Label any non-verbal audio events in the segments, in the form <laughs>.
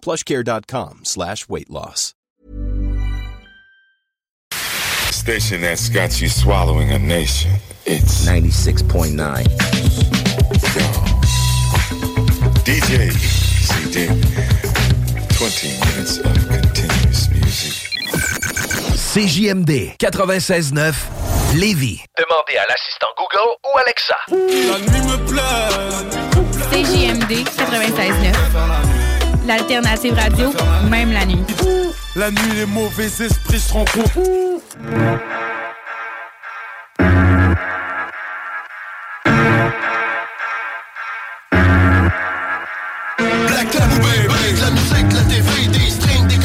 plushcare.com slash weight loss. Station that's got you swallowing a nation. It's 96.9. DJ CD. 20 minutes of continuous music. CJMD 96.9 Lévis. Demandez à l'assistant Google ou Alexa. La nuit me plaît. CJMD 96.9. L'alternative radio, même la nuit. La nuit, les mauvais esprits se rencontrent. Black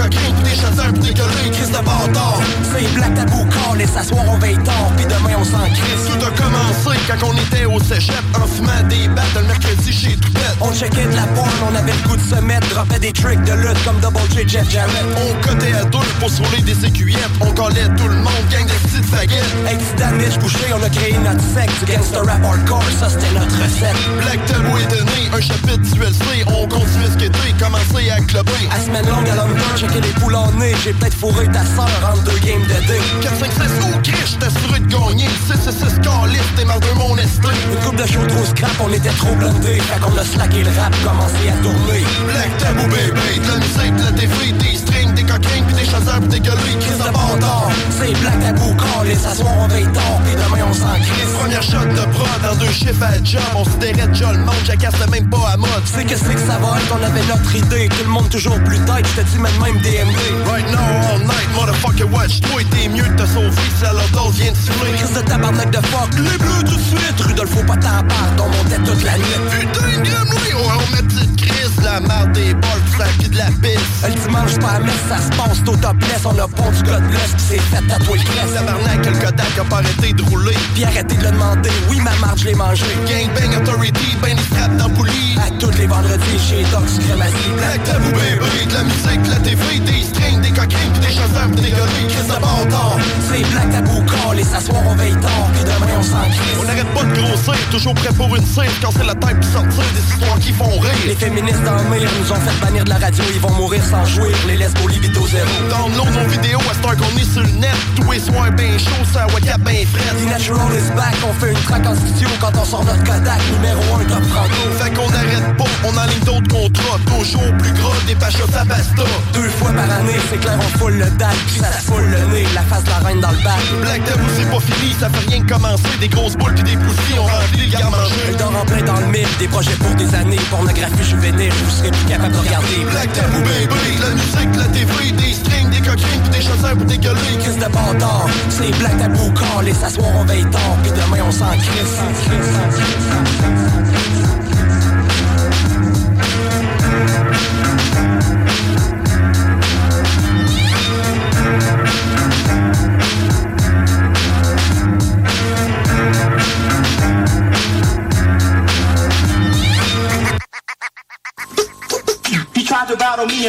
coquins, pis des chasseurs, pis des gueulés, Chris de bâtard. C'est Black Tabou call et s'asseoir on veille tard, pis demain on s'en crisse. Tout a commencé quand on était au cégep, en fumant des battes le mercredi chez Toupette. On checkait de la porn, on avait le goût de se mettre, droppait des tricks de lutte comme Double J Jeff Jarrett. On cotait à deux pour sauver des écuyettes, on collait tout le monde, gang de petites faguettes. Ex damage couché, on a créé notre secte, gangster rap hardcore, ça c'était notre recette. Black Tabou est donné, un chapitre du LC, on continue ce qu'était, commencer à clubber. À semaine longue à London, checker les poules en nez, j'ai peut-être fourré ta sœur entre deux games de dé. 4, 5, 6, oh Chris, j'étais assuré de gagner. 6, 6, 6, calice, t'es mal de mon esprit. Une coupe de show trop scrap, on était trop blindés, fait qu'on a slacké le rap, commencé à tourner. Black Tabou baby, de la musique, de la TV, des strings, des coquins, pis des chasseurs, pis des gueulis, Chris de bâtard. C'est Black Tabou call et s'asseoir on veille tard, pis demain on s'en crisse. Première shot de prod dans deux chiffres à job, on sidérait déjà le monde, jacasse même pas à mode. C'est que c'est que ça va être, on avait notre idée, tout le monde toujours plus tête, j'étais dit même même DMD. Right now, all night, motherfucker, watch, toi t'es mieux de te sauver si la dose vient de souffler. Chris de tabarnak de fuck, les bleus tout de suite, Rudolfo pas ta part, on montait toute la nuit. Putain, de gremlin, on va mettre petite crise, la merde des balles, pis ça pis de la pisse. Le dimanche, pas à messe, ça se passe, au topless, on a pont du code bless, pis c'est fait toi le cresse. Tabarnak, le Kodak a pas arrêté de rouler. Puis arrêtez de le demander, oui ma marge, je l'ai mangé. Gangbang Authority, ben des straps dans poulie. À tous les vendredis, chez Dox Crémazie. Black Tabou baby, de la musique, la TV, des strings, des coquins, pis des chasseurs, pis des gueulis, Chris de bâtard. C'est Black Tabou call et s'asseoir on veille tard, pis demain on s'en crisse. On n'arrête pas de grossir, toujours prêt pour une scène, casser la tête pis sortir des histoires qui font rire. Les féministes en mire nous ont fait bannir de la radio, ils vont mourir sans jouer. Les lesbos libido zéro. Download nos vidéos à cette heure qu'on est sur le net. Tous les soirs ben chaud, ça waka ben frais. The Natural is back, on fait une track en studio quand on sort notre Kodak numéro 1 top franco. Fait qu'on n'arrête pas, on enligne d'autres contrats. Toujours plus gras, des pachos à pasta. Deux fois par année, c'est clair, on foule le dalle, puis ça se foule le nez, la face de la reine dans le bac. Black Tabou, c'est pas fini, ça fait rien que commencer. Des grosses boules pis des poussis, on remplit le garde-manger. Elle dort en plein dans le mille, des projets pour des années, pornographie juvénile, vous serez plus capable de regarder. Black Tabou, baby, la musique, la TV, des strings, des coquins, pis des chasseurs, des gueulis. Chris de bâtard, c'est Black Tabou call et s'asseoir on veille tard, pis demain on s'en crisse.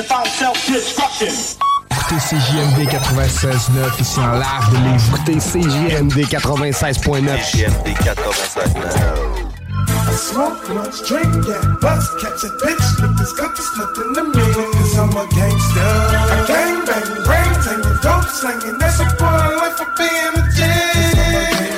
Found self-destruction. Écoutez CJMD 96.9 ici en live de Lévis. Écoutez CJMD 96.9. CJMD 96.9. I smoke much, drink bust, catch a bitch, niggas cookies, nothing to me, cause I'm a gangster. Dope that's a part of life for being a G.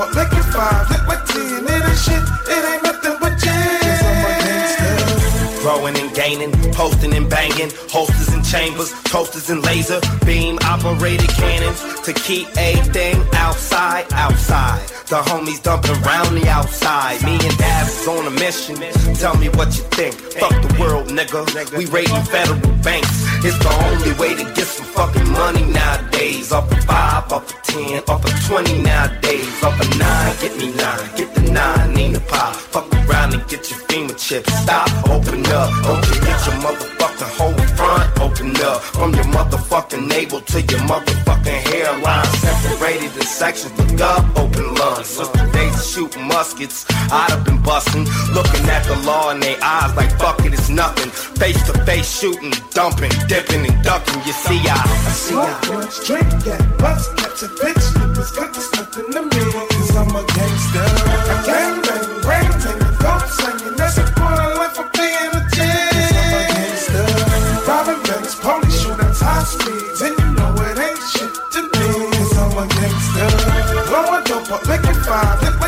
fuck, make it five, make my ten. It ain't shit, it ain't nothing but jam. I'm a gangster. Growing and gaining, posting and banging, holsters and chambers, toasters and laser beam, operated cannons to keep a thing out outside, outside. The homies dumping around the outside. Me and Dabs on a mission. Tell me what you think. Fuck the world, nigga. We raiding federal banks. It's the only way to get some fucking money nowadays. Up a five, up a ten, up a twenty nowadays. Up a nine, get me nine, get the nine, need a pop. Fuck around and get your FEMA chip. Stop, open up, open, get your motherfucking hole Open opened up from your motherfucking navel to your motherfucking hairline. Separated in sections, look up, open lungs. Since the days of shooting muskets, I'd have been busting. Looking at the law in their eyes like fuck it, it's nothing. Face to face shooting, dumping, dipping and ducking. You see, I, I see, I. Smoke drink that, bust, catch a bitch. Niggas got the stuff in to middle. cause I'm a gangster. but make it five.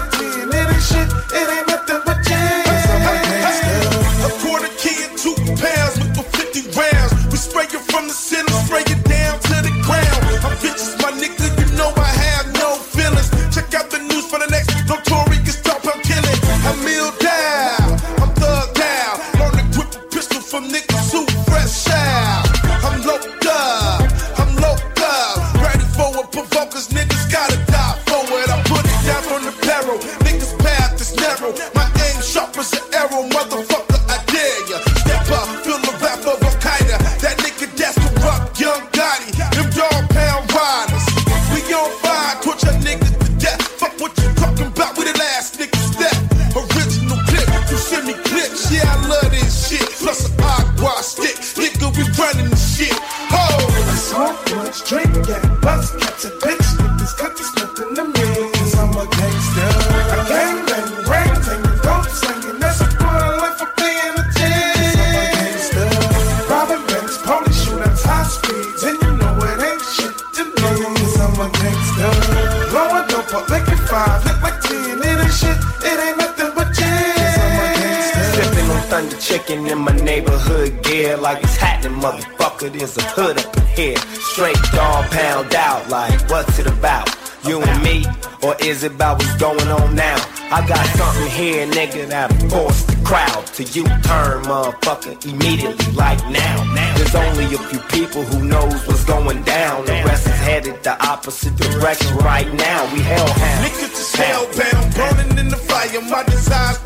motherfucker immediately, like now. now. There's only a few people who knows what's going down. The rest is headed the opposite direction right now. We hellhounds. Niggas just hellbound, burning in the fire. My desires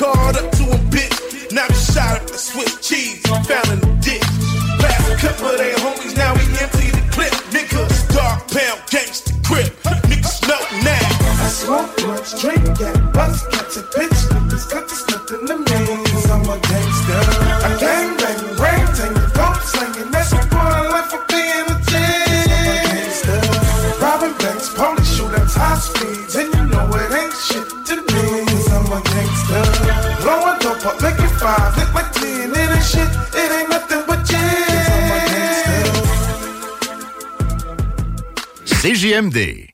called up to a bitch. Now we shot up the Swiss cheese, found in the ditch. Last couple of their homies, now we empty. MD.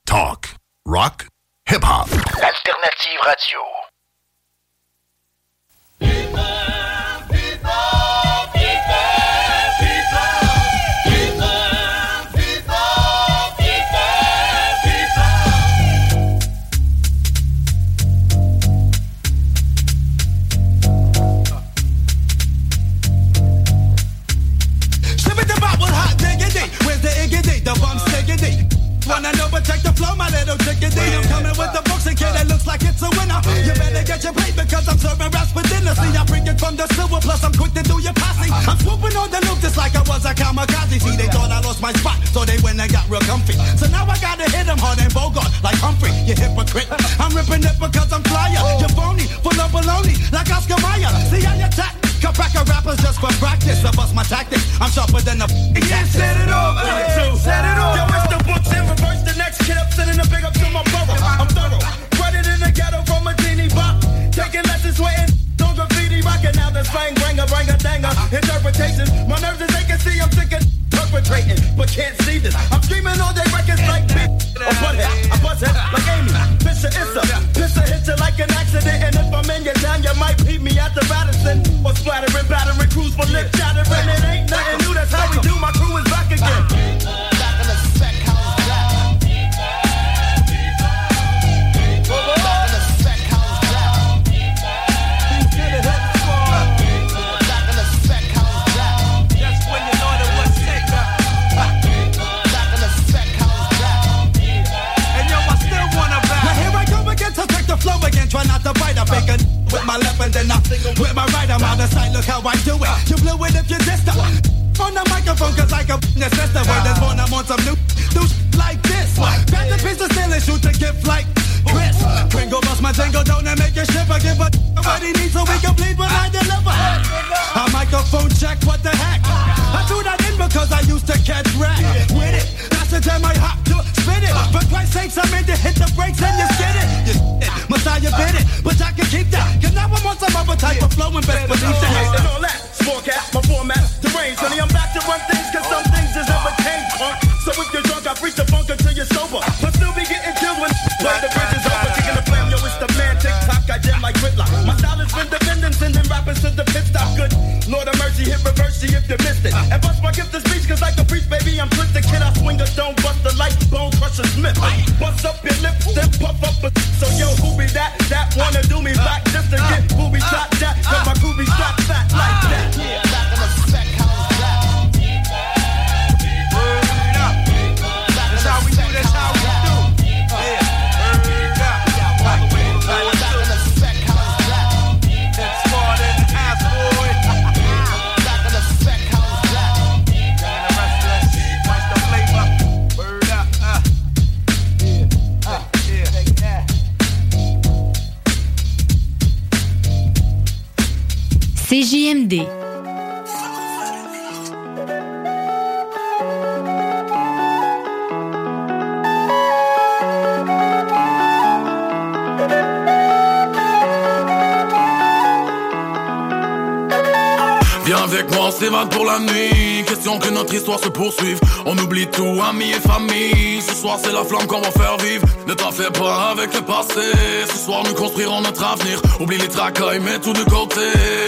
Moi, on s'évade pour la nuit. Question que notre histoire se poursuive. On oublie tout, amis et famille. Ce soir, c'est la flamme qu'on va faire vivre. Ne t'en fais pas avec le passé. Ce soir, nous construirons notre avenir. Oublie les tracailles, mets tout de côté.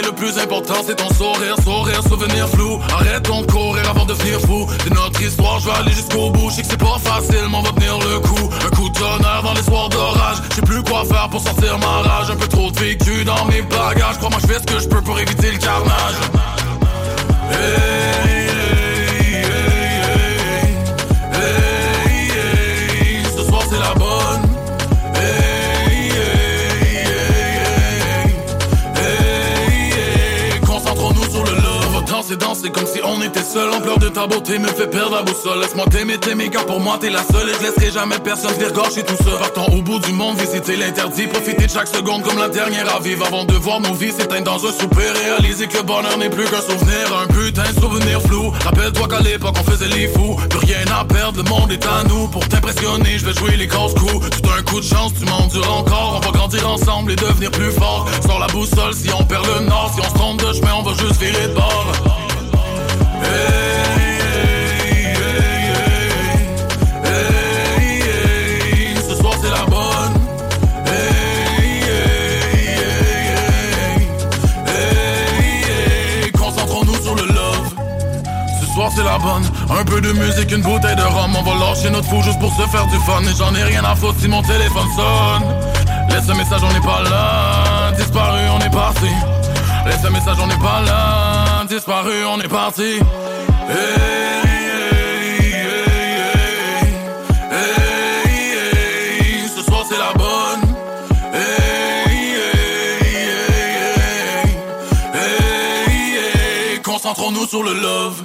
Le plus important, c'est ton sourire, sourire, souvenir flou. Arrêtons de courir avant de devenir fou. C'est notre histoire, je vais aller jusqu'au bout. Je que c'est pas facile, mais on va tenir le coup. Un coup de tonnerre dans les soirs d'orage. Je sais plus quoi faire pour sortir ma rage. Un peu trop de vécu dans mes bagages. Crois-moi, je fais ce que je peux pour éviter le carnage. Ei. Danser, danser comme si on était seul. L'ampleur de ta beauté me fait perdre la boussole. Laisse-moi t'aimer, t'aimer, car pour moi t'es la seule. Et je laisserai jamais personne gâcher tout ça. Partons au bout du monde, visiter l'interdit. Profiter de chaque seconde comme la dernière à vivre. Avant de voir nos vies s'éteindre dans un souper. Réaliser que le bonheur n'est plus qu'un souvenir. Un putain de souvenir flou. Rappelle-toi qu'à l'époque on faisait les fous. Plus rien à perdre, le monde est à nous. Pour t'impressionner, je vais jouer les casse-coups. Tout un coup de chance, tu m'endures encore. On va grandir ensemble et devenir plus fort. Sors la boussole si on perd le nord. Si on se trompe de chemin, on va juste virer de bord. Ce soir c'est la bonne. Un peu de musique, une bouteille de rhum. On va lâcher notre fou juste pour se faire du fun. Et j'en ai rien à foutre si mon téléphone sonne. Laisse un message, on n'est pas là. Disparu, on est parti. Laisse un message, on n'est pas là. Disparu, on est parti. Ce soir c'est la bonne. Concentrons-nous sur le love.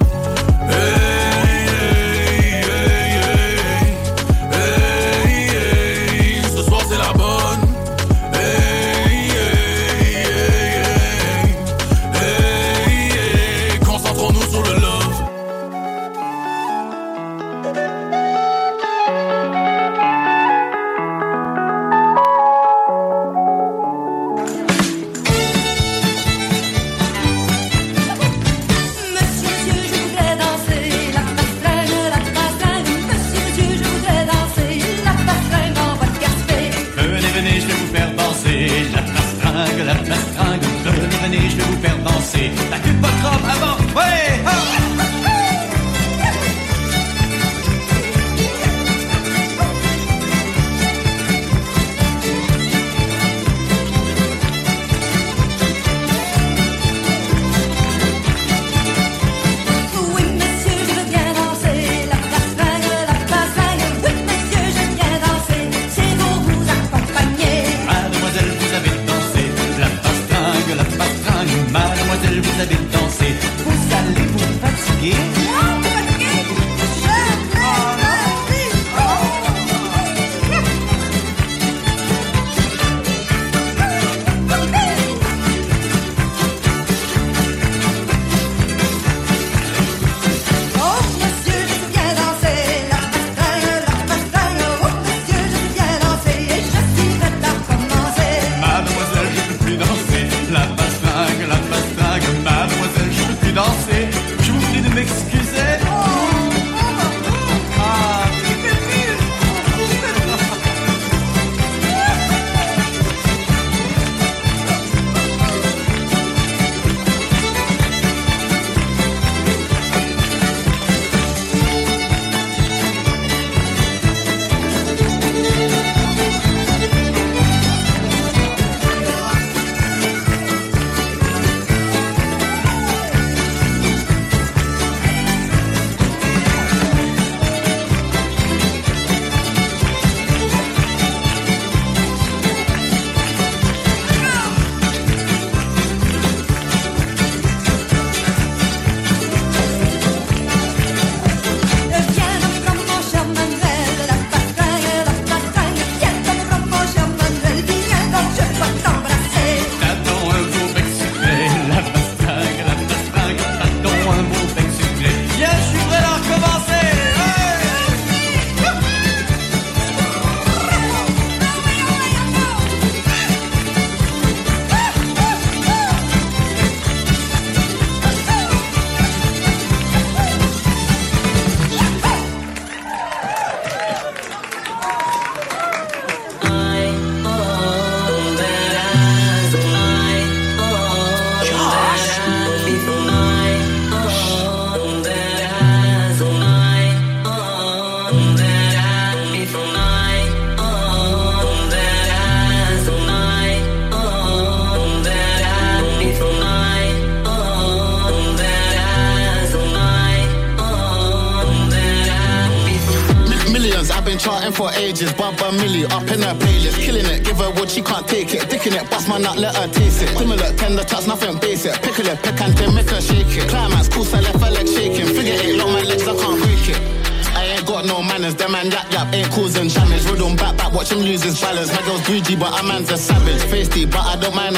Baba Millie up in her playlist, killing it. Give her what she can't take it. Dicking it, bust my nut, let her taste it. Similar, tender touch, nothing basic. Pickle it, pick and make her shake it. Climax, cool, so left her leg shaking. Figure eight, long my legs, I can't break it. I ain't got no manners, them man yap yap ain't causing damage. Rhythm back back, watch him lose his balance. My girl's greedy, but a man's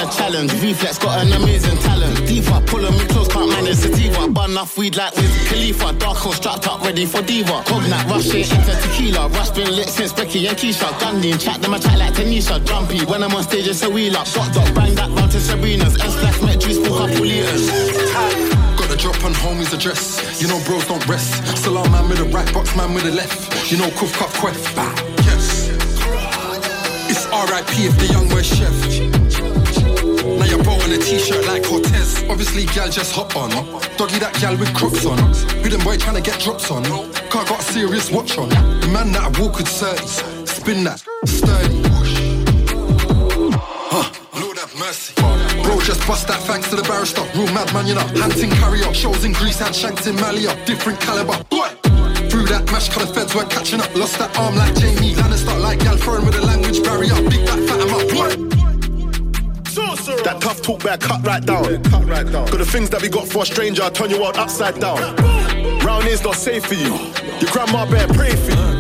a challenge. Reflex got an amazing talent. Diva, pulling me close, can't manage sativa. Bun enough weed like with Khalifa. Dark hole strapped up, ready for diva. Cognac, rush into tequila. Rush been lit since Becky and Keisha. Gandhi and chat them, I chat like Tanisha. Jumpy, when I'm on stage, it's a wheel up. Dot dot, bang that round to Sabrina's. S-Flash, met juice, full couple liters. Got the drop on homie's address. You know bros don't rest. Salam man with the right, box man with the left. You know Kuf Cup Quest. Yes. It's RIP if the young boy chef. Now you're on a t-shirt like Cortez. Obviously, gal just hop on. Doggy that gal with crocs on. Who them boy trying to get drops on? Car got a serious watch on. The man that I walk with 30. Spin that, sturdy. Huh. Lord have mercy. Bro, just bust that thanks to the barrister. Real madman, you know. Hunting carrier. Shows in Greece, had shanks in Malia. Different caliber. Boy. Through that mash, colour feds weren't catching up. Lost that arm like Jamie Lannister. Like gal throwing with a language barrier. Big back, fat him up. Boy. That tough talk better cut right down. cut right down. Cause the things that we got for a stranger, I turn your world upside down. Round here's not safe for you. Your grandma better pray for you.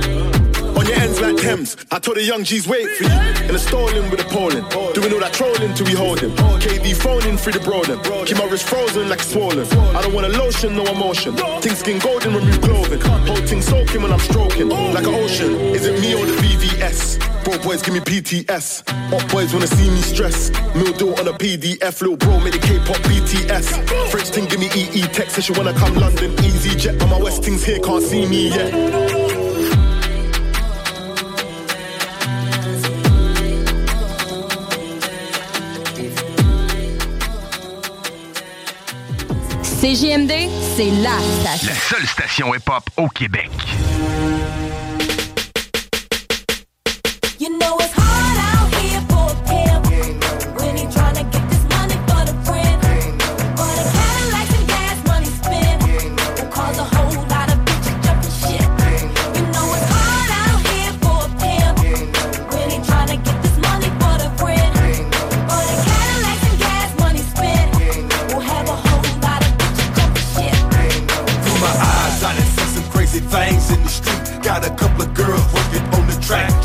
Your ends like Thames. I told the young G's wait for you. In a stolen with a Poland. Doing all that trolling till we hold him. KD phoning free the broden. Keep my wrist frozen like swollen. I don't want a lotion, no emotion. Think skin golden, remove clothing. Whole thing soaking when I'm stroking. Like an ocean. Is it me or the VVS? Bro boys give me PTS. Up boys wanna see me stress. Mill deal on a PDF. Little bro made a K-pop BTS. French thing give me EE text. Says she wanna come London. Easy jet. But my West things here can't see me yet. CJMD, c'est la station. La seule station hip-hop au Québec. Things in the street. Got a couple of girls working on the track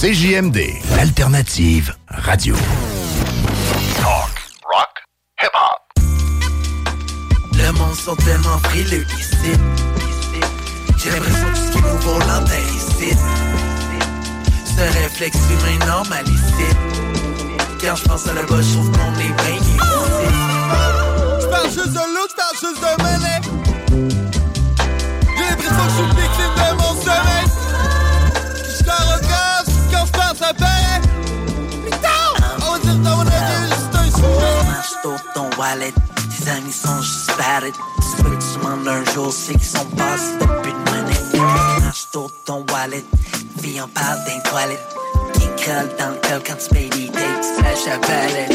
CJMD, l'alternative radio. Talk, rock, hip-hop. Le monde sont tellement frileux ici. J'ai l'impression que tout ce qui est nouveau l'entend ici. Ce réflexe humain normal ici. Quand je pense à la bas, je trouve qu'on est bien ici. J'parle juste de look, j'parle juste de sur ton wallet, tes amis sont juste batted. Tu veux que tu demandes un jour, c'est qu'ils sont passés depuis une minute. Marche sur ton wallet, vie en parle d'un toilette. Qui colle dans le col quand tu payes dates, tu lâches la palette.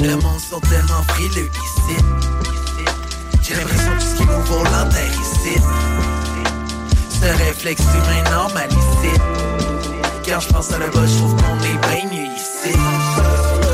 Le monde sont tellement frileux ici. J'ai l'impression que tout ce qui nouveau l'entend ici. Ce réflexe humain normal ici. Quand je pense à la bas, je trouve qu'on est bien mieux ici.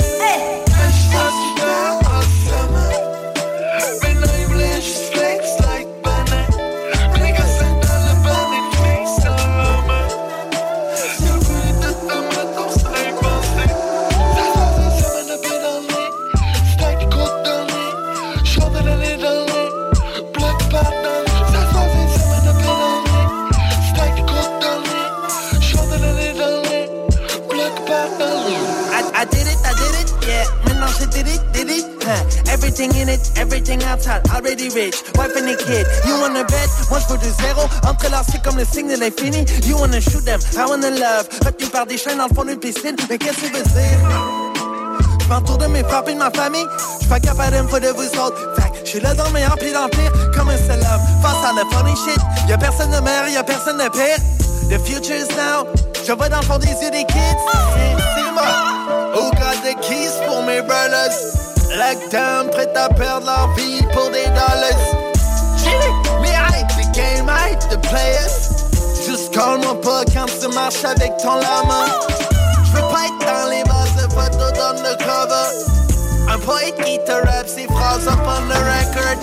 Everything in it, everything outside, already rich. Wife and a kid, you wanna bet? Moi je veux du zéro, entrelacé comme le signe de l'infini. You wanna shoot them, I wanna love. Retenu par des chaînes dans le fond d'une piscine, mais qu'est-ce que tu veux dire? Je m'entoure de mes frères et de ma famille, je pas capable de me de vous autres. Que je suis là dans le meilleur puis dans le pire, comme un seul homme. Face à la funny shit, y'a personne de meilleur, y'a personne de pire. The future is now, je vois dans le fond des yeux des kids. C'est moi. Who got the keys pour mes brothers? Lockdown, prêt à perdre leur vie pour des dollars. Mais hype, the game hype, the players. Juste calme-moi pas quand tu marches avec ton lama. J'veux pas être dans les bases de photos d'undercover. Un poète qui te rappe ses phrases up on the record.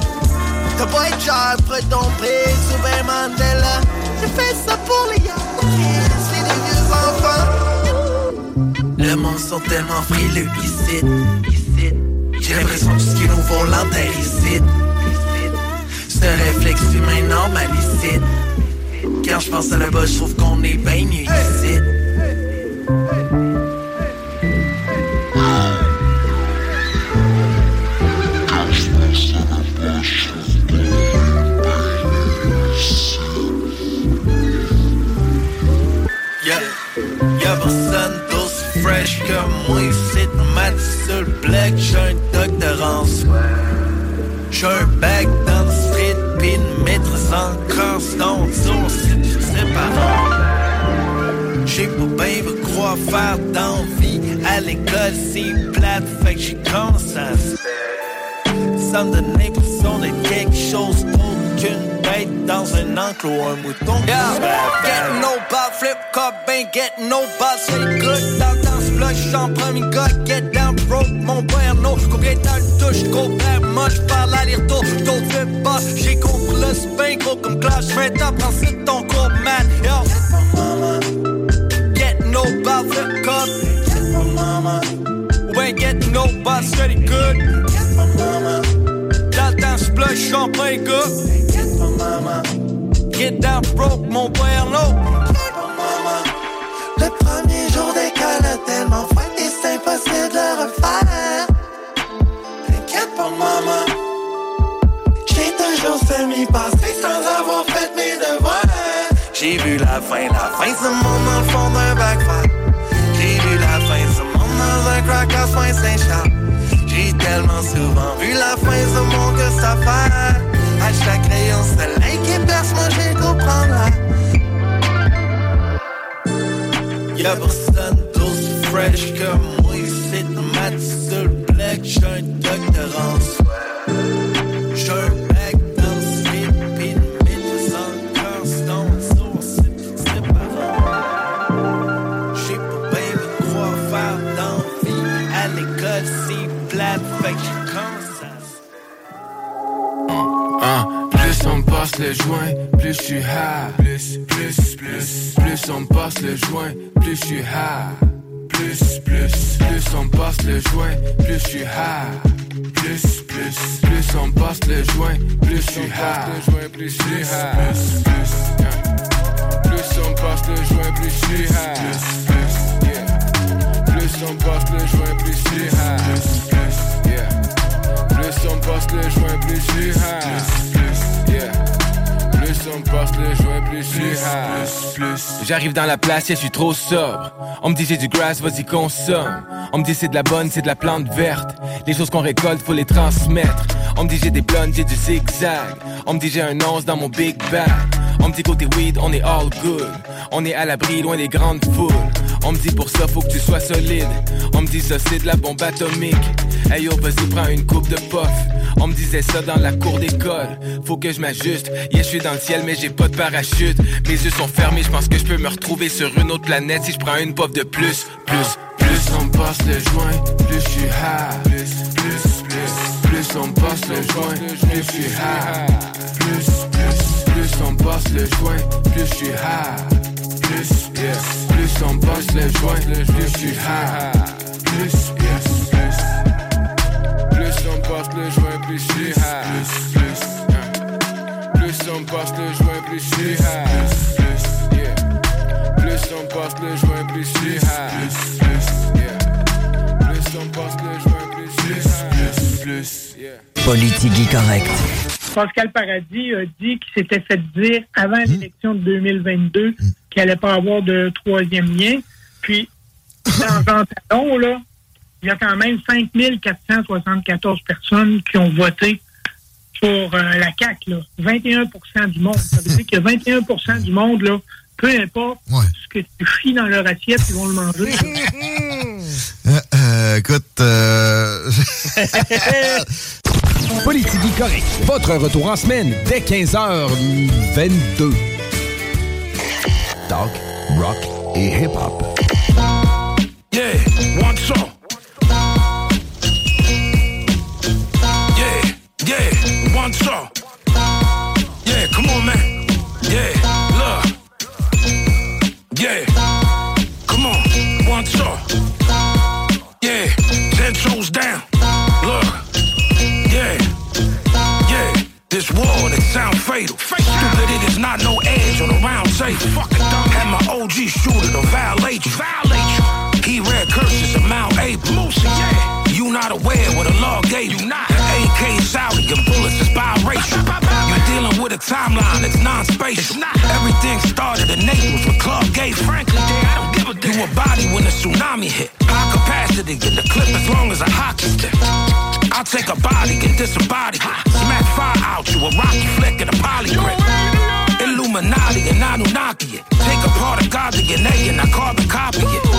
T'as pas être genre après ton prix, sous ben Mandela. J'ai fait ça pour les enfants. Le monde sont tellement frileux ici. J'ai l'impression que ce qui est nouveau l'entend ici. Ce réflexe humain normal ici. Quand je pense à la bas, je trouve qu'on est bien mieux ici. Y'a personne d'aussi fresh que moi ici Mat sur le black, j'suis un doctorance J'suis un bac dans le street Pis une maîtrise en constance C'est pas J'ai pas bien vu quoi faire dans vie À l'école c'est plate Fait que j'ai commencé à Ça. Me donne l'impression d'être quelque chose d'autre qu'une dans un enclos Un mouton. Fait Getting no ball, flip cup, ain't getting no ball, c'est good. Bloc, get down broke, mon père no. Combien dans le touche, gros père, moi j'parle aller-retour, j't'en fais pas. J'ai compris le spin, gros comme clash, j'fais t'apprends c'est ton man. Yo, get no ball, flip cup, get my mama. We ain't getting no steady good. Get mama. Dans en premier gars. Get mama. Get down broke, mon père. Tellement froid et c'est impossible de refaire. T'inquiète pas, maman. J'ai toujours semi-passé sans avoir fait mes devoirs. J'ai vu la fin, la fin, ce monde dans le fond d'un backfire. J'ai vu la fin, ce monde dans un crack à soin Saint-Charles. J'ai tellement souvent vu la fin, ce monde que ça fait. Hashtag crayon, soleil qui perce, moi j'ai comprendre. Y'a d'aussi fresh fresh comme moi, c'est mat sur le black, j'suis un doctorance. J'suis un bac dans le slip, pis le mythe encore stone source, c'est. J'ai bien de quoi faire dans la vie. À l'école, c'est plate, fait que j'ai Ah, plus on passe le joint, plus je suis high. Plus, plus, plus, plus on passe le joint, plus je suis high. Plus, plus, plus on passe le joint, plus je suis high. Plus, plus, plus on passe le joint, plus je suis high. Plus, plus, plus. Plus on passe le joint, plus je suis high. Plus, plus. Plus on passe le joint, plus je suis high. Plus, plus. Plus on passe le joint, plus je suis high. Plus on passe plus je suis high. J'arrive dans la place, yeah, je suis trop sobre. On me dit j'ai du grass, vas-y consomme. On me dit c'est de la bonne, c'est de la plante verte. Les choses qu'on récolte, faut les transmettre. On me dit j'ai des blondes, j'ai du zigzag. On me dit j'ai un once dans mon big bag. On me dit côté weed, on est all good. On est à l'abri, loin des grandes foules. On me dit pour ça, faut que tu sois solide. On me dit ça, c'est de la bombe atomique. Hey yo, vas-y, prends une coupe de puff. On me disait ça dans la cour d'école. Faut que je m'ajuste. Yeah, je suis dans le ciel, mais j'ai pas de parachute. Mes yeux sont fermés, je pense que je peux me retrouver sur une autre planète si je prends une puff de plus. Plus, plus on passe le joint, plus je suis high. Plus, plus, plus, plus on passe le joint, plus je suis high. Plus, plus, plus on passe le joint, plus je suis high. Plus, plus on passe le joint, plus je suis high. Plus on passe le joint, plus je suis high. Plus, plus, yeah. Plus on passe le joint, plus je suis high. Plus, yeah. Plus on passe le joint, plus je suis high. Plus, plus, yeah. Plus on passe le joint, plus je suis high. Plus, plus, yeah. Politique correct. Pascal Paradis a dit qu'il s'était fait dire avant l'élection de 2022 qu'il allait pas avoir de troisième lien. Puis, dans Talon, là, il y a quand même 5474 personnes qui ont voté pour euh, la CAQ. Là. 21% du monde. Ça veut dire que 21% du monde, là, peu importe ce que tu fies dans leur assiette, ils vont le manger. <laughs> Euh, euh, écoute, euh... <laughs> Politique correct. Votre retour en semaine dès 15h22. Talk, rock et hip-hop. Yeah, one song. One song. Yeah, come on, man. Yeah, look. Yeah, come on, one song. Yeah, ten toes down. Look, yeah, yeah. This war that sound fatal. Stupid, it is not no edge on a round table. Had my OG dealing with a timeline it's non-spatial. Everything started in Naples with Club Gate. Frankly, I don't give a damn. You a body when the tsunami hit. High capacity in the clip as long as a hockey stick. I'll take a body and disembody it. Smack fire out you a rocky flick and a poly grip. Illuminati and Anunnaki it. Take apart a God's DNA and I carbon copy it.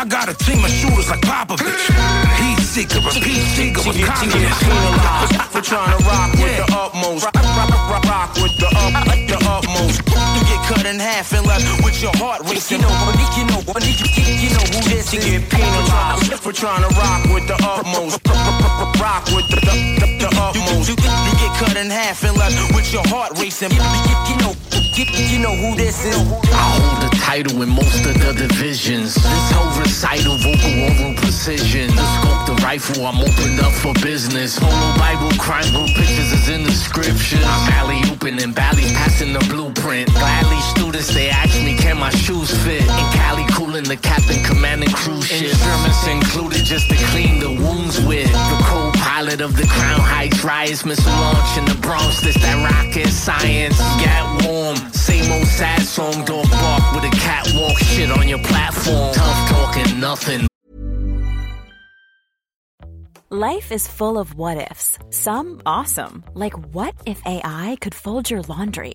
I got a team of shooters like Popovich. Heat seeker, a peace seeker with confidence. for trying to rock with the utmost. Rock, rock, rock, rock with the up, the utmost. You get cut in half and left with your heart racing. You know, you know, you know who this is. You get penalized for trying to rock with the utmost. Rock with the, the, the, the utmost. You, you, you get cut in half and left with your heart racing. You, you, you know, you, you know who this is. I hold the title in most of the divisions. This whole recital, vocal oral precision. The scope, the rifle, I'm opened up for business. Homo Bible, crime book pictures is in the scriptures. I'm alley open and Bally's passing the blueprint. Gladly students, they ask me, can my shoes fit? In Cali, cooling the captain, commanding cruise ship. Instruments included just to clean the wounds with. The co-pilot of the Crown Heights launch in the Bronx. This that rocket science. Get warm, same old sad song. Dog bark with a catwalk shit on your platform. Tough talking, nothing. Life is full of what ifs. Some awesome, like what if AI could fold your laundry?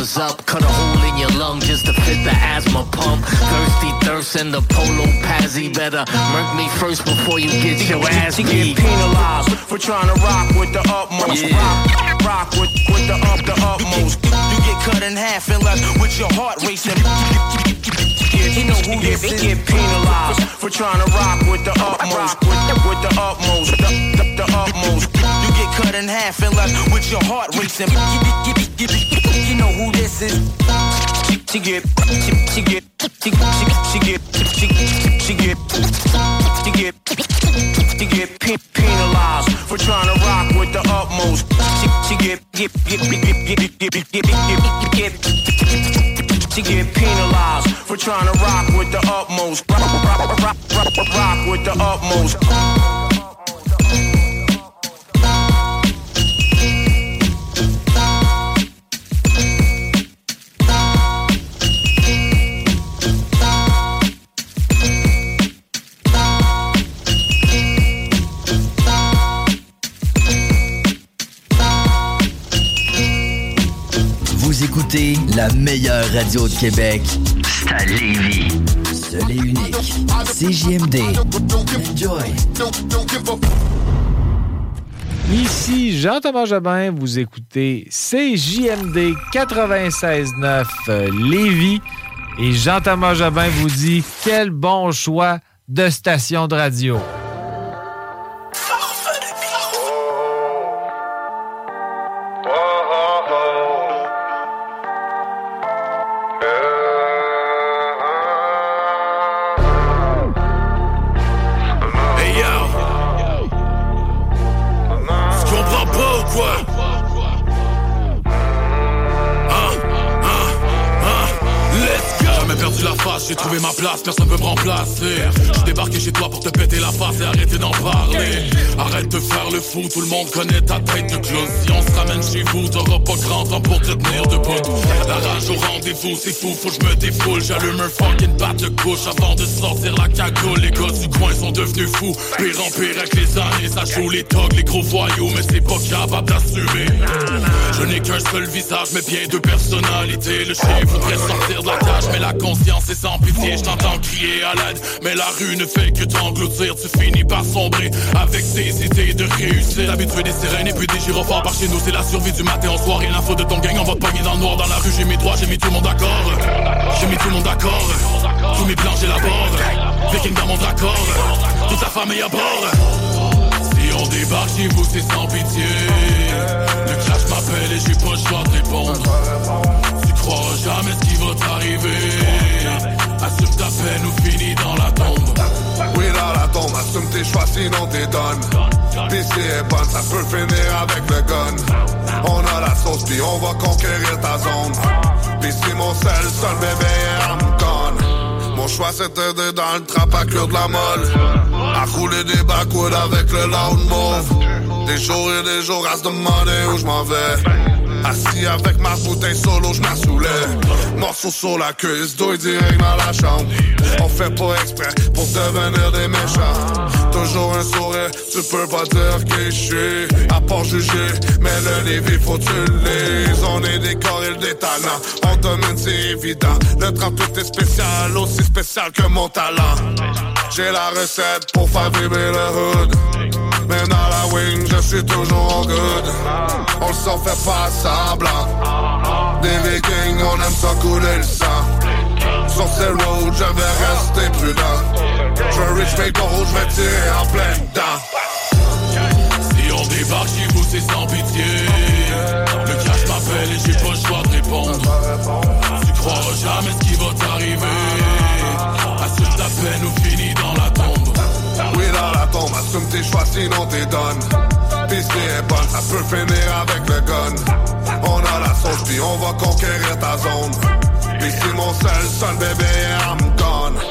cameras up, cut a hole in your lung just to fit the asthma pump. Thirsty thirst and the polo pazzy. Better murk me first before you get your ass beat. get penalized for trying to rock with the utmost. Rock, rock with, with the up the utmost. You get cut in half and left with your heart racing. You know who this is. Get penalized for trying to rock with the utmost. With, with the utmost. The, the, the utmost. You get cut in half and left with your heart racing. You know who this is. She get, she, she get, she, she, she get, she, she get, she get, she get penalized for trying to rock with the utmost. She, she get, get, get, get, get, get, get, get, get, get, get, she get penalized for trying to rock with the utmost. Rock with the utmost. Écoutez la meilleure radio de Québec. C'est à Lévis. Seul et unique. CJMD. Enjoy. Ici Jean-Thomas Jobin, vous écoutez CJMD 96.9 euh, Lévis. Et Jean-Thomas Jobin vous dit quel bon choix de station de radio. De faire le fou, tout le monde connaît ta tête de clown. Si on se ramène chez vous, t'auras pas grand temps pour te tenir debout. La rage au rendez-vous, c'est fou, faut que je me défoule. J'allume un fucking de couche avant de sortir la cagoule. Les gars du coin sont devenus fous, pire en pire avec les années Ça joue les togs, les gros voyous, mais c'est pas capable d'assumer Je n'ai qu'un seul visage, mais bien deux personnalités. Le chien voudrait sortir de la cage, mais la conscience est sans pitié. Je t'entends crier à l'aide, mais la rue ne fait que t'engloutir. Tu finis par sombrer avec tes idées de réussir. L'habitué des sirènes et puis des gyrophares par chez nous. C'est la survie du matin au soir, rien l'info de ton gang. On va te pogner dans le noir, dans la rue. J'ai mis droit, j'ai mis tout le monde d'accord. J'ai mis tout le monde d'accord Tous mes plans j'élabore Viking dans mon raccord Toute la famille à bord. Si on débarque chez vous c'est sans pitié. Le clash m'appelle et j'ai pas le choix de répondre. Tu croiras jamais ce qui va t'arriver. Assume ta peine ou finis dans la tombe. Oui, dans la tombe, assume tes choix, sinon t'es donne. Pis est bonne, ça peut finir avec le gun. On a la sauce, puis on va conquérir ta zone. Pis c'est mon seul, seul bébé, choix c'était de dans le trap à cure de la molle. À rouler des backwoods avec le loud move. Des jours et des jours à se demander où je m'en vais. Assis avec ma bouteille solo, je m'assoulais. Morceau sur la cuisse, dos direct dans la chambre. On fait pas exprès pour devenir des méchants. Toujours un sourire, tu peux pas dire qui je suis. À part juger, mais le Lévis faut tu lises. On est des corils des talents, on domine, c'est évident. Le trap tout est spécial, aussi spécial que mon talent. J'ai la recette pour faire vibrer le hood. Mais dans la je suis toujours good. On s'en fait pas semblant. Des vikings, on aime ça couler le sang. sur ces roads, je vais rester prudent. Je rich mais gros, je vais tirer en pleine dent. Si on débarque chez vous, c'est sans pitié. Le cash m'appelle et j'ai pas le choix de répondre. Tu croiras jamais ce qui va t'arriver. Assume ta peine ou finis dans la tombe. Oui, dans la tombe, assume tes choix, sinon t'es donne. Pis si est bonne, ça peut finir avec le gun. On a la sauce, puis on va conquérir ta zone. Pis si mon seul son, bébé, I'm gone.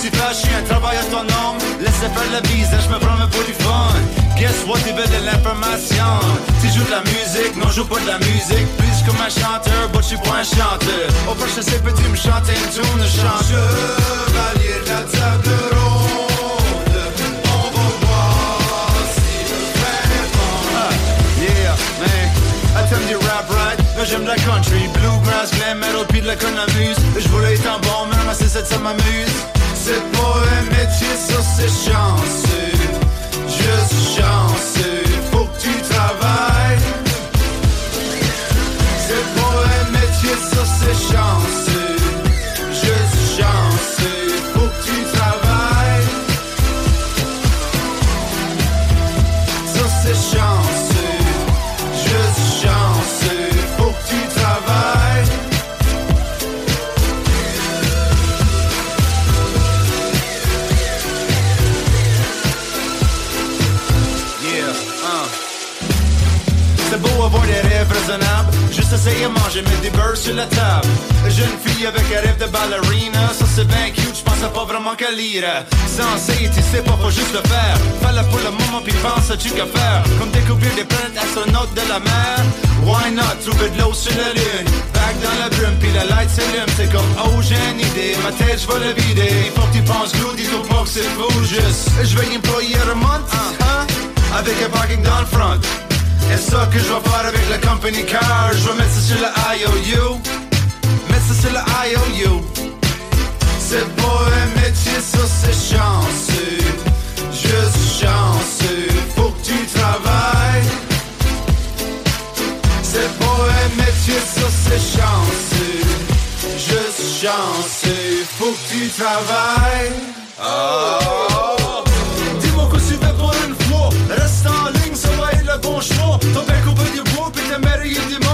Si suis un travail autonome. Laissez faire la bise, je me fun. Guess what, veulent de l'information? Si joue de la musique, non, joue pas de la musique. Puis suis comme un chanteur, suis pas un chanteur. Au prochain, c'est peux-tu me chanter une tune de chante? Chevalier la table ronde, on va voir si le frère Ah, Yeah, man. I tell you rap right. J'aime la country, bluegrass, glam metal, pis de la cornemuse. Je voulais être en bon, mais c'est ça, ça m'amuse. C'est pas un métier, ça c'est chanceux. Juste chanceux, faut que tu travailles. C'est pas un métier, ça c'est chanceux. Juste essayer de manger, mettre des beurres sur la table. Jeune fille avec un rêve de ballerina. Ça c'est bien cute, j'pensais pas vraiment qu'à lire. Censé, tu sais pas, faut juste le faire. Fallait pour le moment, puis pense à tu qu'à faire. Comme découvrir des planètes astronautes de la mer. Why not, trouver de l'eau sur la lune? Back dans la brume, puis la light s'allume. C'est comme, oh j'ai une idée, ma tête j'vais la vider. Faut que tu penses glue, dis-toi pas que c'est fou, juste. Je vais employer un month, hein, avec un parking dans le front. Et ça que je vais faire avec la company car Je vais mettre ça sur le IOU Mettre ça sur le IOU C'est pas un métier, ça c'est chanceux. Juste chanceux, faut que tu travailles. C'est pas un métier, ça c'est chanceux. Juste chanceux, faut que tu travailles. Oh. shmo Të beku për një bu, për të meri jë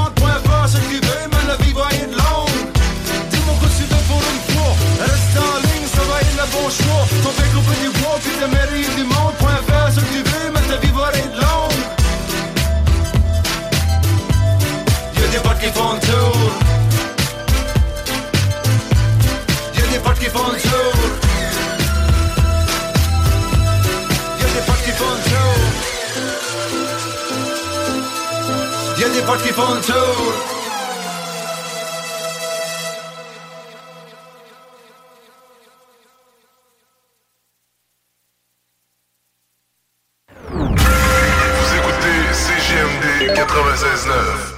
Vous écoutez CGMD 96.9.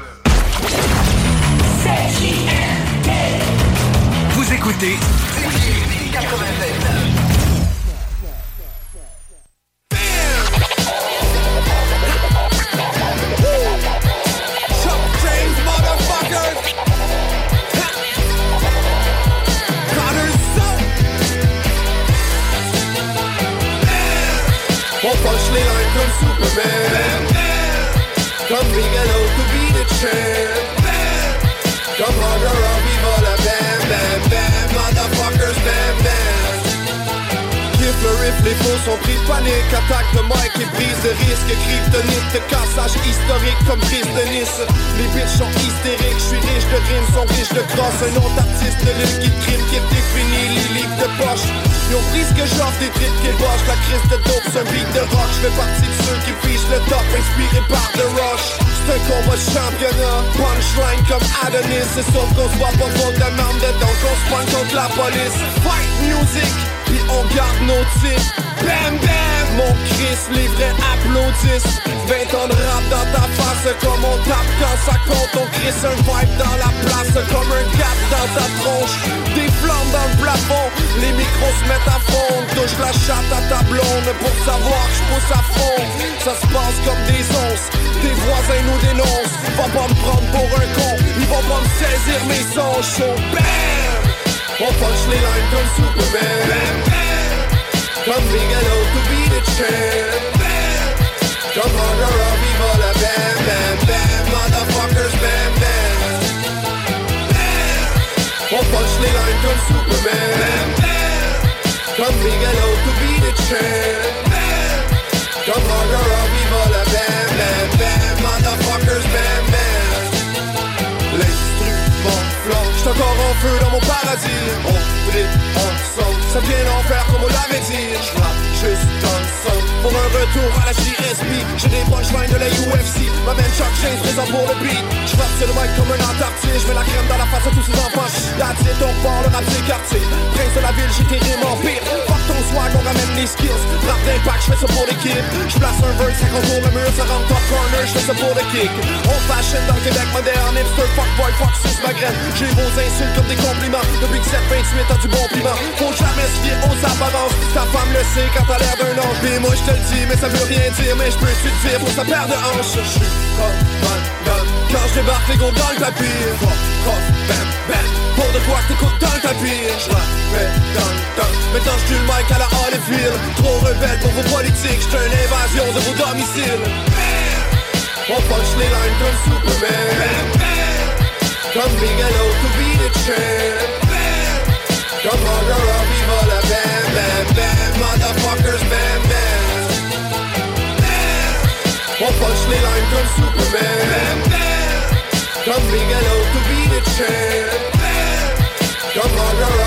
rimes, sont riches de crosse Un autre artiste de l'île qui crime, qui définit les livres de poche. Ils ont pris ce que j'offre, des tripes qui bossent. La crise de dope, un beat de rock. Je fais partie de ceux qui fichent le top Inspiré par The Rush. C'est un combat de championnat Punchline comme Adonis. C'est sauf qu'on se voit pas contre de merde dedans Qu'on se contre la police. Fight music puis on garde nos titres. Bam bam. Mon Chris, les vrais applaudissent. 20 ans de rap dans ta face Comme on tape quand ça compte. On crisse un vibe dans la place Comme un gap dans ta tronche. Des flammes dans le plafond Les micros se mettent à fond. Touche la chatte à ta blonde Pour savoir je pousse à fond. Ça se passe comme des onces Tes voisins nous dénoncent. Va pas me prendre pour un con Ils vont pas me saisir mes sons chauds Bam Or punch me like I'm Superman. Come big and out to be the champ. Bam, Come harder or be all a bam bam bam Motherfuckers bam bam. Or punch me like I'm Superman. Come big and out to be the champ. Bam, Come harder dans mon paradis On brille ensemble Ça vient l'enfer comme on l'avait dit. J'rappe juste son Pour un retour à la JSP J'ai des punchlines de la UFC Ma man Chuck James présent pour le beat. J'rappe sur le mic comme un antarctique. J'mets la crème dans la face à tous ces enfants. La tire donc fort le rap des quartiers. Prince de la ville j'ai tes rimes en pire. Fuck ton swag on ramène les skills. Rap d'impact j'fais ça pour l'équipe. J'place un verse ça contourne le mur Ça rentre top corner j'fais ça pour le kick. On fashion dans le Québec moderne Hipster fuck boy fuck sus ma graine. J'ai vos insultes comme des compliments. Depuis que 728 a du bon piment. Faut jamais se fier aux apparences. Ta femme le sait quand t'as l'air d'un ange. Pis moi je mais ça veut rien dire Mais je peux te dire pour sa paire de hanches man gun Quand je débarque les gros dans le tapis. Bam bam Pour de quoi que t'écoutes dans le tapis. Dans Maintenant j'tue le mic à la Holyfield Trop rebelle pour vos politiques J'suis une invasion de vos domiciles. On punch les lines comme Superman. Comme Bigelow to be the champ. Comme Roger Rock, viva la become Superman. Don't figure out to be the champ. Come on around.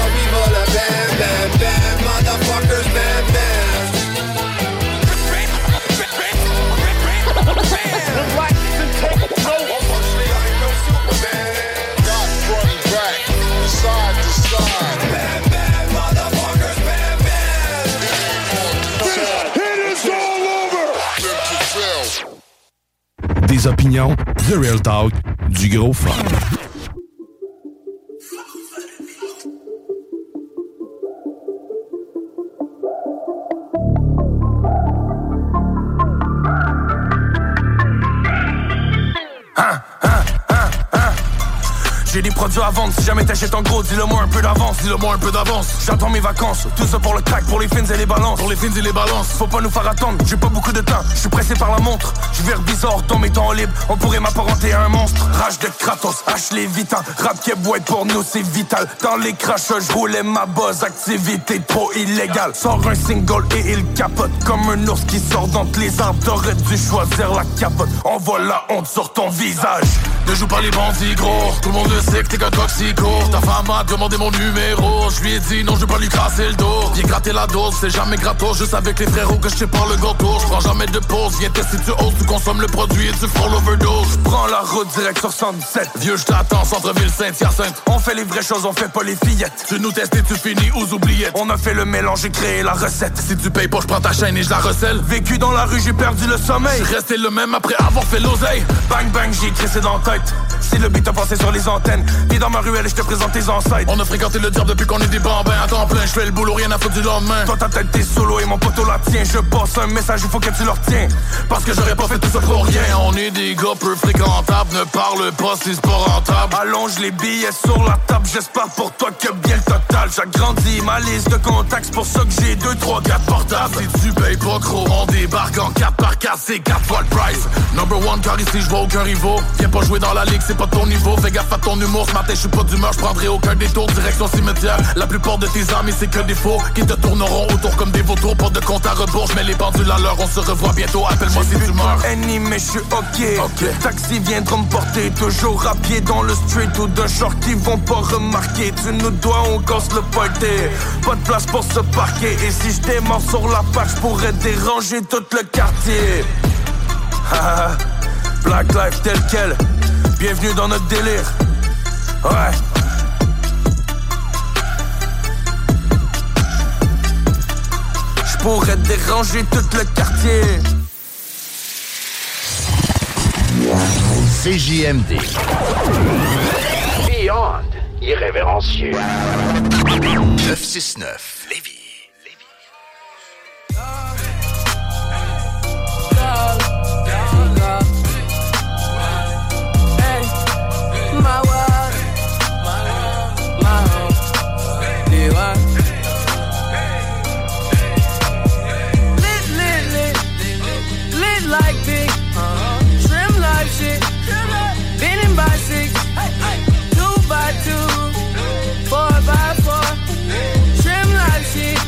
Opinions, The Real Talk, du gros fun. Si jamais t'achètes en gros, dis-le moi un peu d'avance, dis-le moi un peu d'avance. J'attends mes vacances, tout ça pour le crack, pour les fins et les balances. Pour les fins et les balances, faut pas nous faire attendre, j'ai pas beaucoup de temps, je suis pressé par la montre. Je vais bizarre dans mes temps libres, on pourrait m'apparenter à un monstre. Rage de Kratos, hache les vitins, rap qui boîte pour nous c'est vital. Dans les crashs, je roulais ma buzz, activité trop illégale. Sors un single et il capote comme un ours qui sort d'entre les arbres. T'aurais dû choisir la capote, on voit la honte sur ton visage. Ne joue pas les bandits gros Tout le monde sait que t'es toxico. Ta femme a demandé mon numéro. Je lui ai dit non je vais pas lui casser le dos. Viens gratter la dose c'est jamais gratos. Juste avec les frérots que je te parle le gâteau. Je prends jamais de pause. Viens tester tu oses Tu consommes le produit et tu feras l'overdose Prends la route direct sur 117 Vieux je t'attends centre-ville Saint-Hyacinthe. On fait les vraies choses, on fait pas les fillettes. Tu nous testes et tu finis aux oubliettes. On a fait le mélange et créé la recette. Si tu payes pas je prends ta chaîne et je la recèle. Vécu dans la rue j'ai perdu le sommeil. Resté le même après avoir fait l'oseille. Bang bang j'ai crissé dans la tête. Si le beat a passé sur les antennes. Dans ma ruelle et je te présente tes ancêtres. On a fréquenté le diable depuis qu'on est des bambins à temps plein. Je fais le boulot, rien à foutre du lendemain. Toi ta tête t'es solo et mon poteau la tient. Je passe un message, il faut que tu le retiens. Parce que j'aurais pas fait tout ça pour rien. On est des gars peu fréquentables. Ne parle pas si c'est pas rentable. Allonge les billets sur la table, j'espère pour toi que bien le total. J'agrandis ma liste de contacts, pour ça que j'ai deux, trois gars portables. Si tu payes pas gros, on débarque en 4 par 4, c'est 4 fois le price. Number one, car ici je vois aucun rivaux. Viens pas jouer dans la ligue, c'est pas ton niveau. Fais gaffe à ton humour, matin je suis pas d'humeur, je prendrai aucun détour. Direction cimetière, la plupart de tes amis c'est que des faux qui te tourneront autour comme des vautours. Pas de compte à rebours, mais les pendules à l'heure, on se revoit bientôt. Appelle-moi si tu meurs. Mais je suis ok. Taxi viendra me porter toujours à pied dans le street ou de short qui vont pas remarquer. Tu nous dois, on casse le party. Pas de place pour se parquer. Et si j'étais mort sur la page, je pourrais déranger tout le quartier. <laughs> Black Life tel quel. Bienvenue dans notre délire. Ouais. Je pourrais déranger tout le quartier. CJMD. Beyond irrévérencieux. 969 Lévis. My Lit, lit, lit, lit like big, uh-huh. trim like shit, two by two, four by four, trim like shit.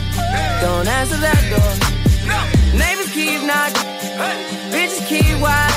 Don't answer that door. Neighbors keep knocking, bitches keep watching,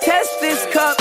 Test this cup.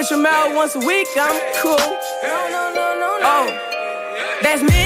Switch them out once a week, I'm cool. Oh, that's me,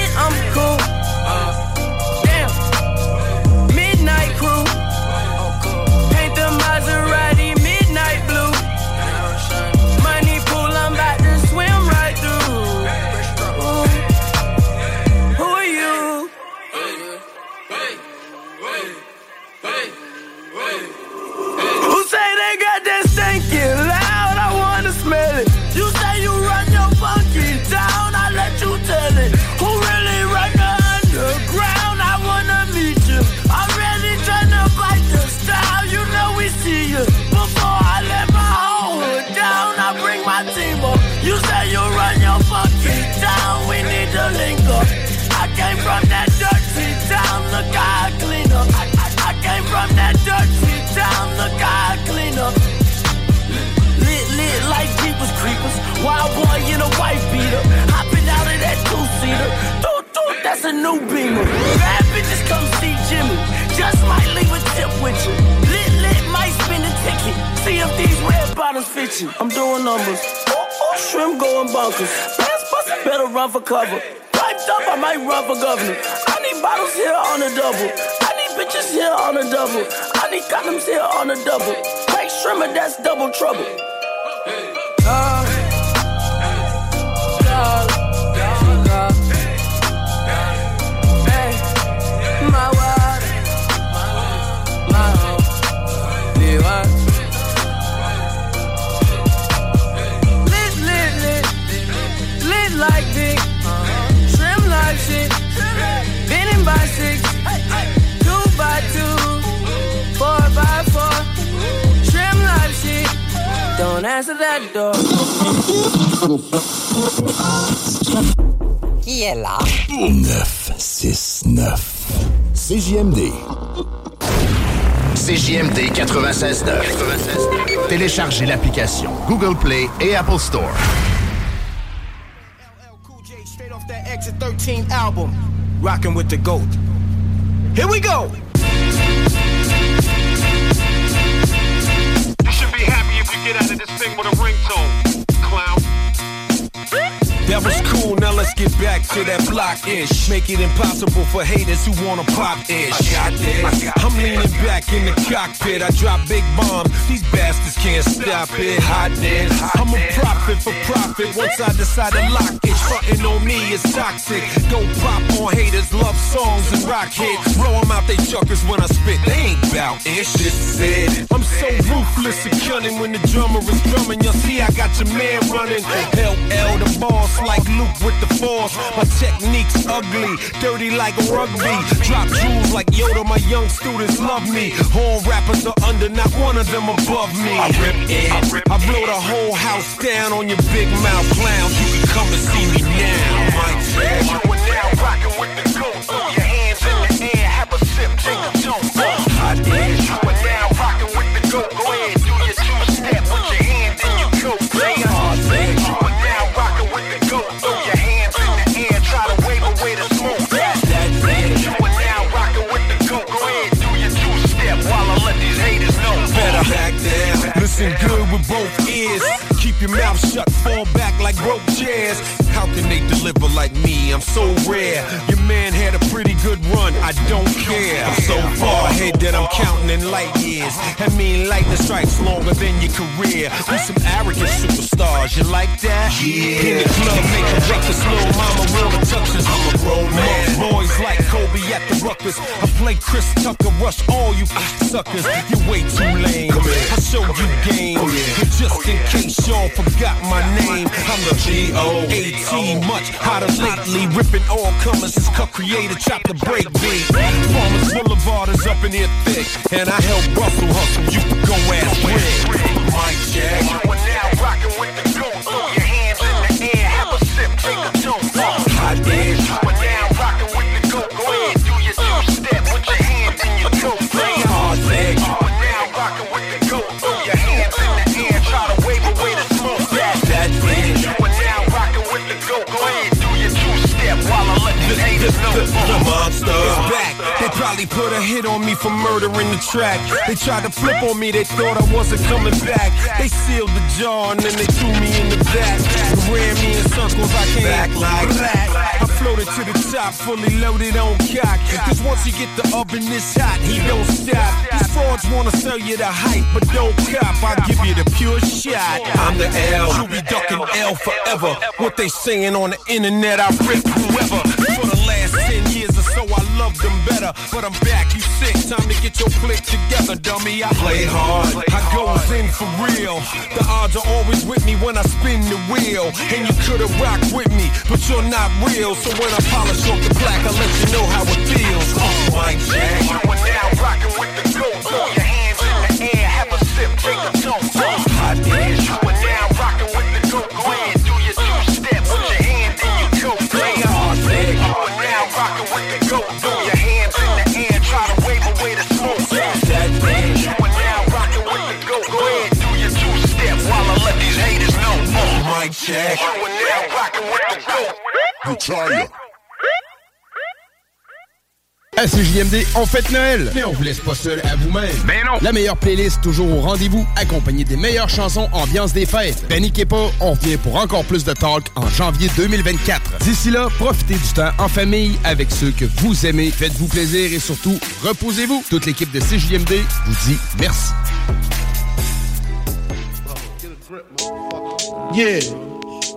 two-seater. Toot, toot, that's a new beamer. Bad bitches come see Jimmy. Just might leave a tip with you. Lit, lit, might spin a ticket. See if these red bottoms fit you. I'm doing numbers. Shrimp going bonkers. Pants busted, better run for cover. Piped up, I might run for governor. I need bottles here on the double. I need bitches here on a double. I need condoms here on a double. Craig Shrimmer, that's double trouble. Don't answer that door. Qui est là? 969. CJMD. CJMD 96.9. Téléchargez l'application Google Play et Apple Store. Straight off that Exit 13 album, rocking with the GOAT. Here we go. This thing with a ringtone. That was cool, now let's get back to that block ish. Make it impossible for haters who wanna pop ish. I got this. I'm leaning back in the cockpit. I drop big bombs. These bastards can't stop it. Hot Hotness. I'm a prophet for profit. Once I decide to lock it, frontin' on me is toxic. Go pop on haters, love songs and rock hits. Blow 'em out they chuckers when I spit. They ain't bout ish. This is it. I'm so ruthless and cunning when the drummer is drumming. You'll see I got your man running. LL the boss like Luke with the force. My technique's ugly, dirty like rugby. Drop jewels like Yoda, my young students love me. All rappers are under, not one of them above me. I rip it, I blow the whole house down on your big mouth clowns. You can come and see me now. Mike You are now rocking with the GOAT. Uh. They deliver like me? I'm so rare. Your man had a pretty good run. I don't care. I'm so far ahead that I'm counting in light years. I mean, lightning strikes longer than your career. We some arrogant superstars. You like that? Yeah. In the club, make a breakfast. Little mama will touches. I'm a grown man. Boys like Kobe at the ruckus. I play Chris Tucker, rush all you suckers. You're way too lame. I show you game. Oh, but just oh, in case y'all forgot my name, I'm the G-O-A-T. Much hotter lately. Ripping all comers. It's cut creator, chop the break beat. Farmers Boulevard is up in here thick. And I help Russell hustle. You can go ass Rick. Mike Jack. They put a hit on me for murdering the track. They tried to flip on me, they thought I wasn't coming back. They sealed the jar and then they threw me in the back. Ran me in circles, I can't act like that. I floated to the top, fully loaded on cock. Cause once you get the oven this hot, he don't stop. These frauds wanna sell you the hype, but don't cop. I give you the pure shot. I'm the L, You'll be ducking L forever. What they saying on the internet, I rip whoever. I them better. But I'm back, you sick. Time to get your click together, dummy. I play hard, I goes in for real. The odds are always with me when I spin the wheel. And you could've rocked with me, but you're not real. So when I polish off the plaque, I'll let you know how it feels. Oh, Mike Jack. You are now rocking with the GOAT. À CJMD, on fête Noël, mais on vous laisse pas seul à vous-même. Ben non! La meilleure playlist toujours au rendez-vous, accompagnée des meilleures chansons ambiance des fêtes. Paniquez pas, on revient pour encore plus de talk en janvier 2024. D'ici là, profitez du temps en famille avec ceux que vous aimez. Faites-vous plaisir et surtout, reposez-vous. Toute l'équipe de CJMD vous dit merci. Yeah,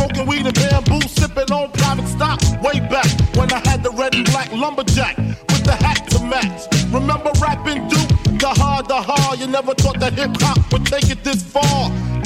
Smoking weed and bamboo, sipping on private stock. Way back when I had the red and black lumberjack with the hat to match. Remember rapping Duke? The hard, the hard. You never thought that hip hop would take it this far.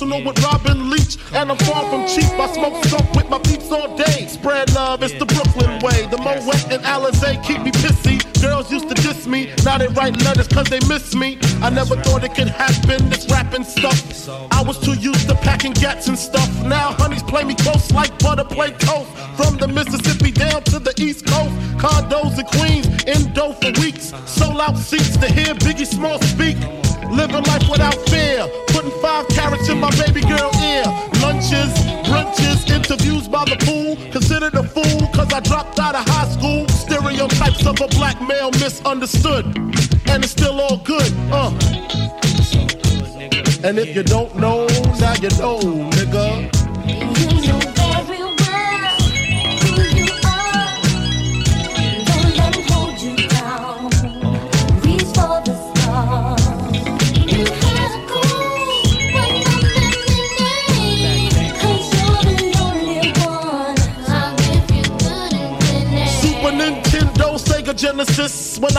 Personal with Robin Leach. And I'm far from cheap. I smoke skunk with my peeps all day. Spread love, it's the Brooklyn way. The Moet and Alizé keep me pissy. Girls used to diss me, now they write letters cause they miss me. I never thought it could happen, this rapping stuff. I was too used to packing gats and stuff. Now honeys play me close like butter play toast. From the Mississippi down to the East Coast. Condos in Queens, indo for weeks. Sold out seats to hear Biggie Small speak. Living life without fear. Putting five carrots in my baby girl ear. Lunches, brunches, interviews by the pool. Considered a fool cause I dropped out of high school. Stereotypes of a black male misunderstood. And it's still all good, uh. And if you don't know, now you know, nigga.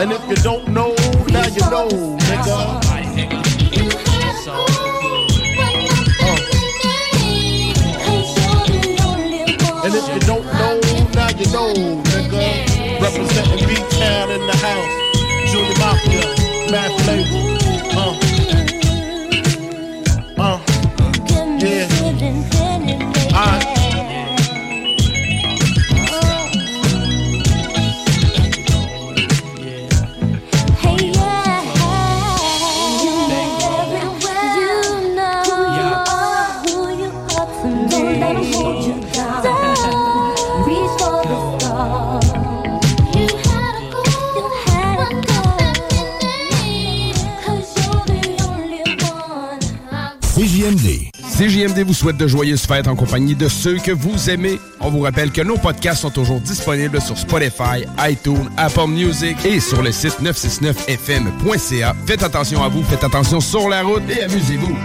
And if you don't know, now you know, nigga. Uh. And if you don't know, now you know, nigga. Representing B-Town in the house. Junior Mafia, Math Label. CJMD, vous souhaite de joyeuses fêtes en compagnie de ceux que vous aimez. On vous rappelle que nos podcasts sont toujours disponibles sur Spotify, iTunes, Apple Music et sur le site 969fm.ca. Faites attention à vous, faites attention sur la route et amusez-vous.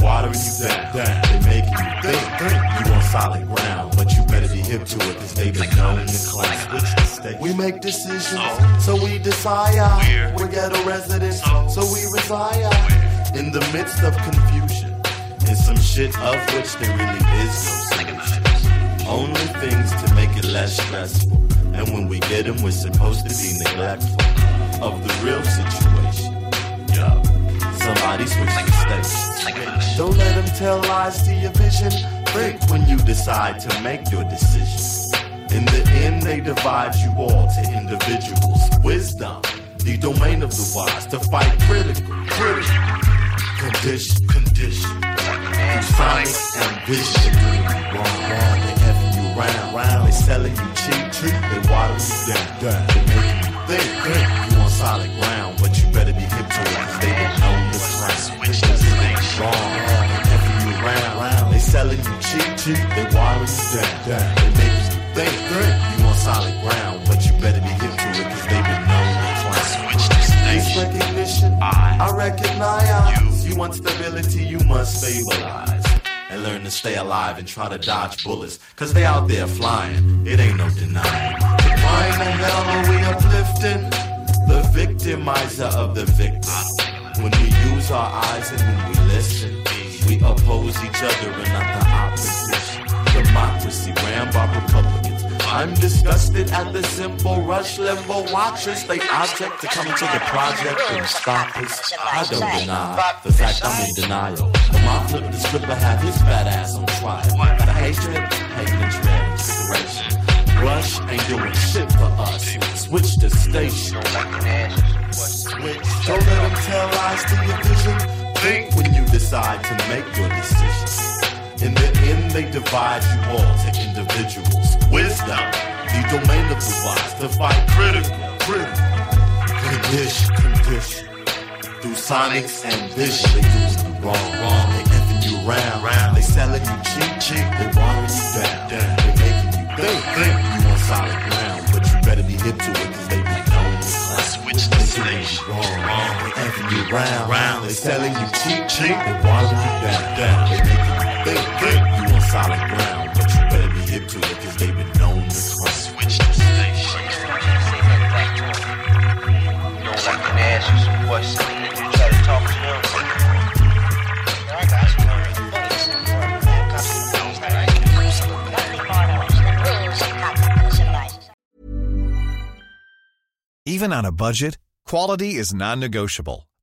Watering you making you hip to it, cause they been known to class. Which mistake? We make decisions, so we desire. We're ghetto residents, so we reside. In the midst of confusion, is some shit of which there really is no solution. Only things to make it less stressful. And when we get them, we're supposed to be neglectful of the real situation. Yeah. Somebody switch the station. Don't let them tell lies to your vision. Think when you decide to make your decision. In the end, they divide you all to individuals. Wisdom, the domain of the wise, to fight critical, critical condition, condition. Through sonic ambition, wrong, wrong. They having you round, round. They selling you cheap, cheap. They water you down, down. They making you think, think. You on solid ground, but you better be hip to it, they been known to clown. Switch the stage, wrong, selling you cheap, cheap. They water you down, down. They making you think, think. You on solid ground, but you better be hip to it, 'cause they've been known to clown. Switch the. This recognition, I recognize. You You want stability, you must stabilize. And learn to stay alive and try to dodge bullets. Cause they out there flying, it ain't no denying. Why in the hell are we uplifting? The victimizer of the victim. Ah. When we use our eyes and when we listen, we oppose each other and not the opposition. Democracy ran by Republicans. I'm disgusted at the simple rush limbo watchers. They object to come to the project and stop us. I don't deny the fact I'm in denial. But my flip the script, I have his fat ass on trial. The hatred, hating and transfiguration. Rush ain't doing shit for us. Switch the station. Switch. Don't let them tell lies to your vision. Think decide to make your decision. In the end, they divide you all to individuals. Wisdom, the domain of the wise, to fight critical, critical, condition, condition. Through sonics and vision, they do you wrong, wrong. They effing you round, round. They selling you cheap, cheap. They watering you down, down. They making you think, think. You on solid ground, but you better be hip to it, round, round. They selling you cheap, cheap. They watering you down, down. They making you think, think. You on solid ground, but you better be hip to it, cause they been known to clown. Switch the station. You know, like when they ask you some questions, you try to talk to them. I got you. Even on a budget, quality is non-negotiable.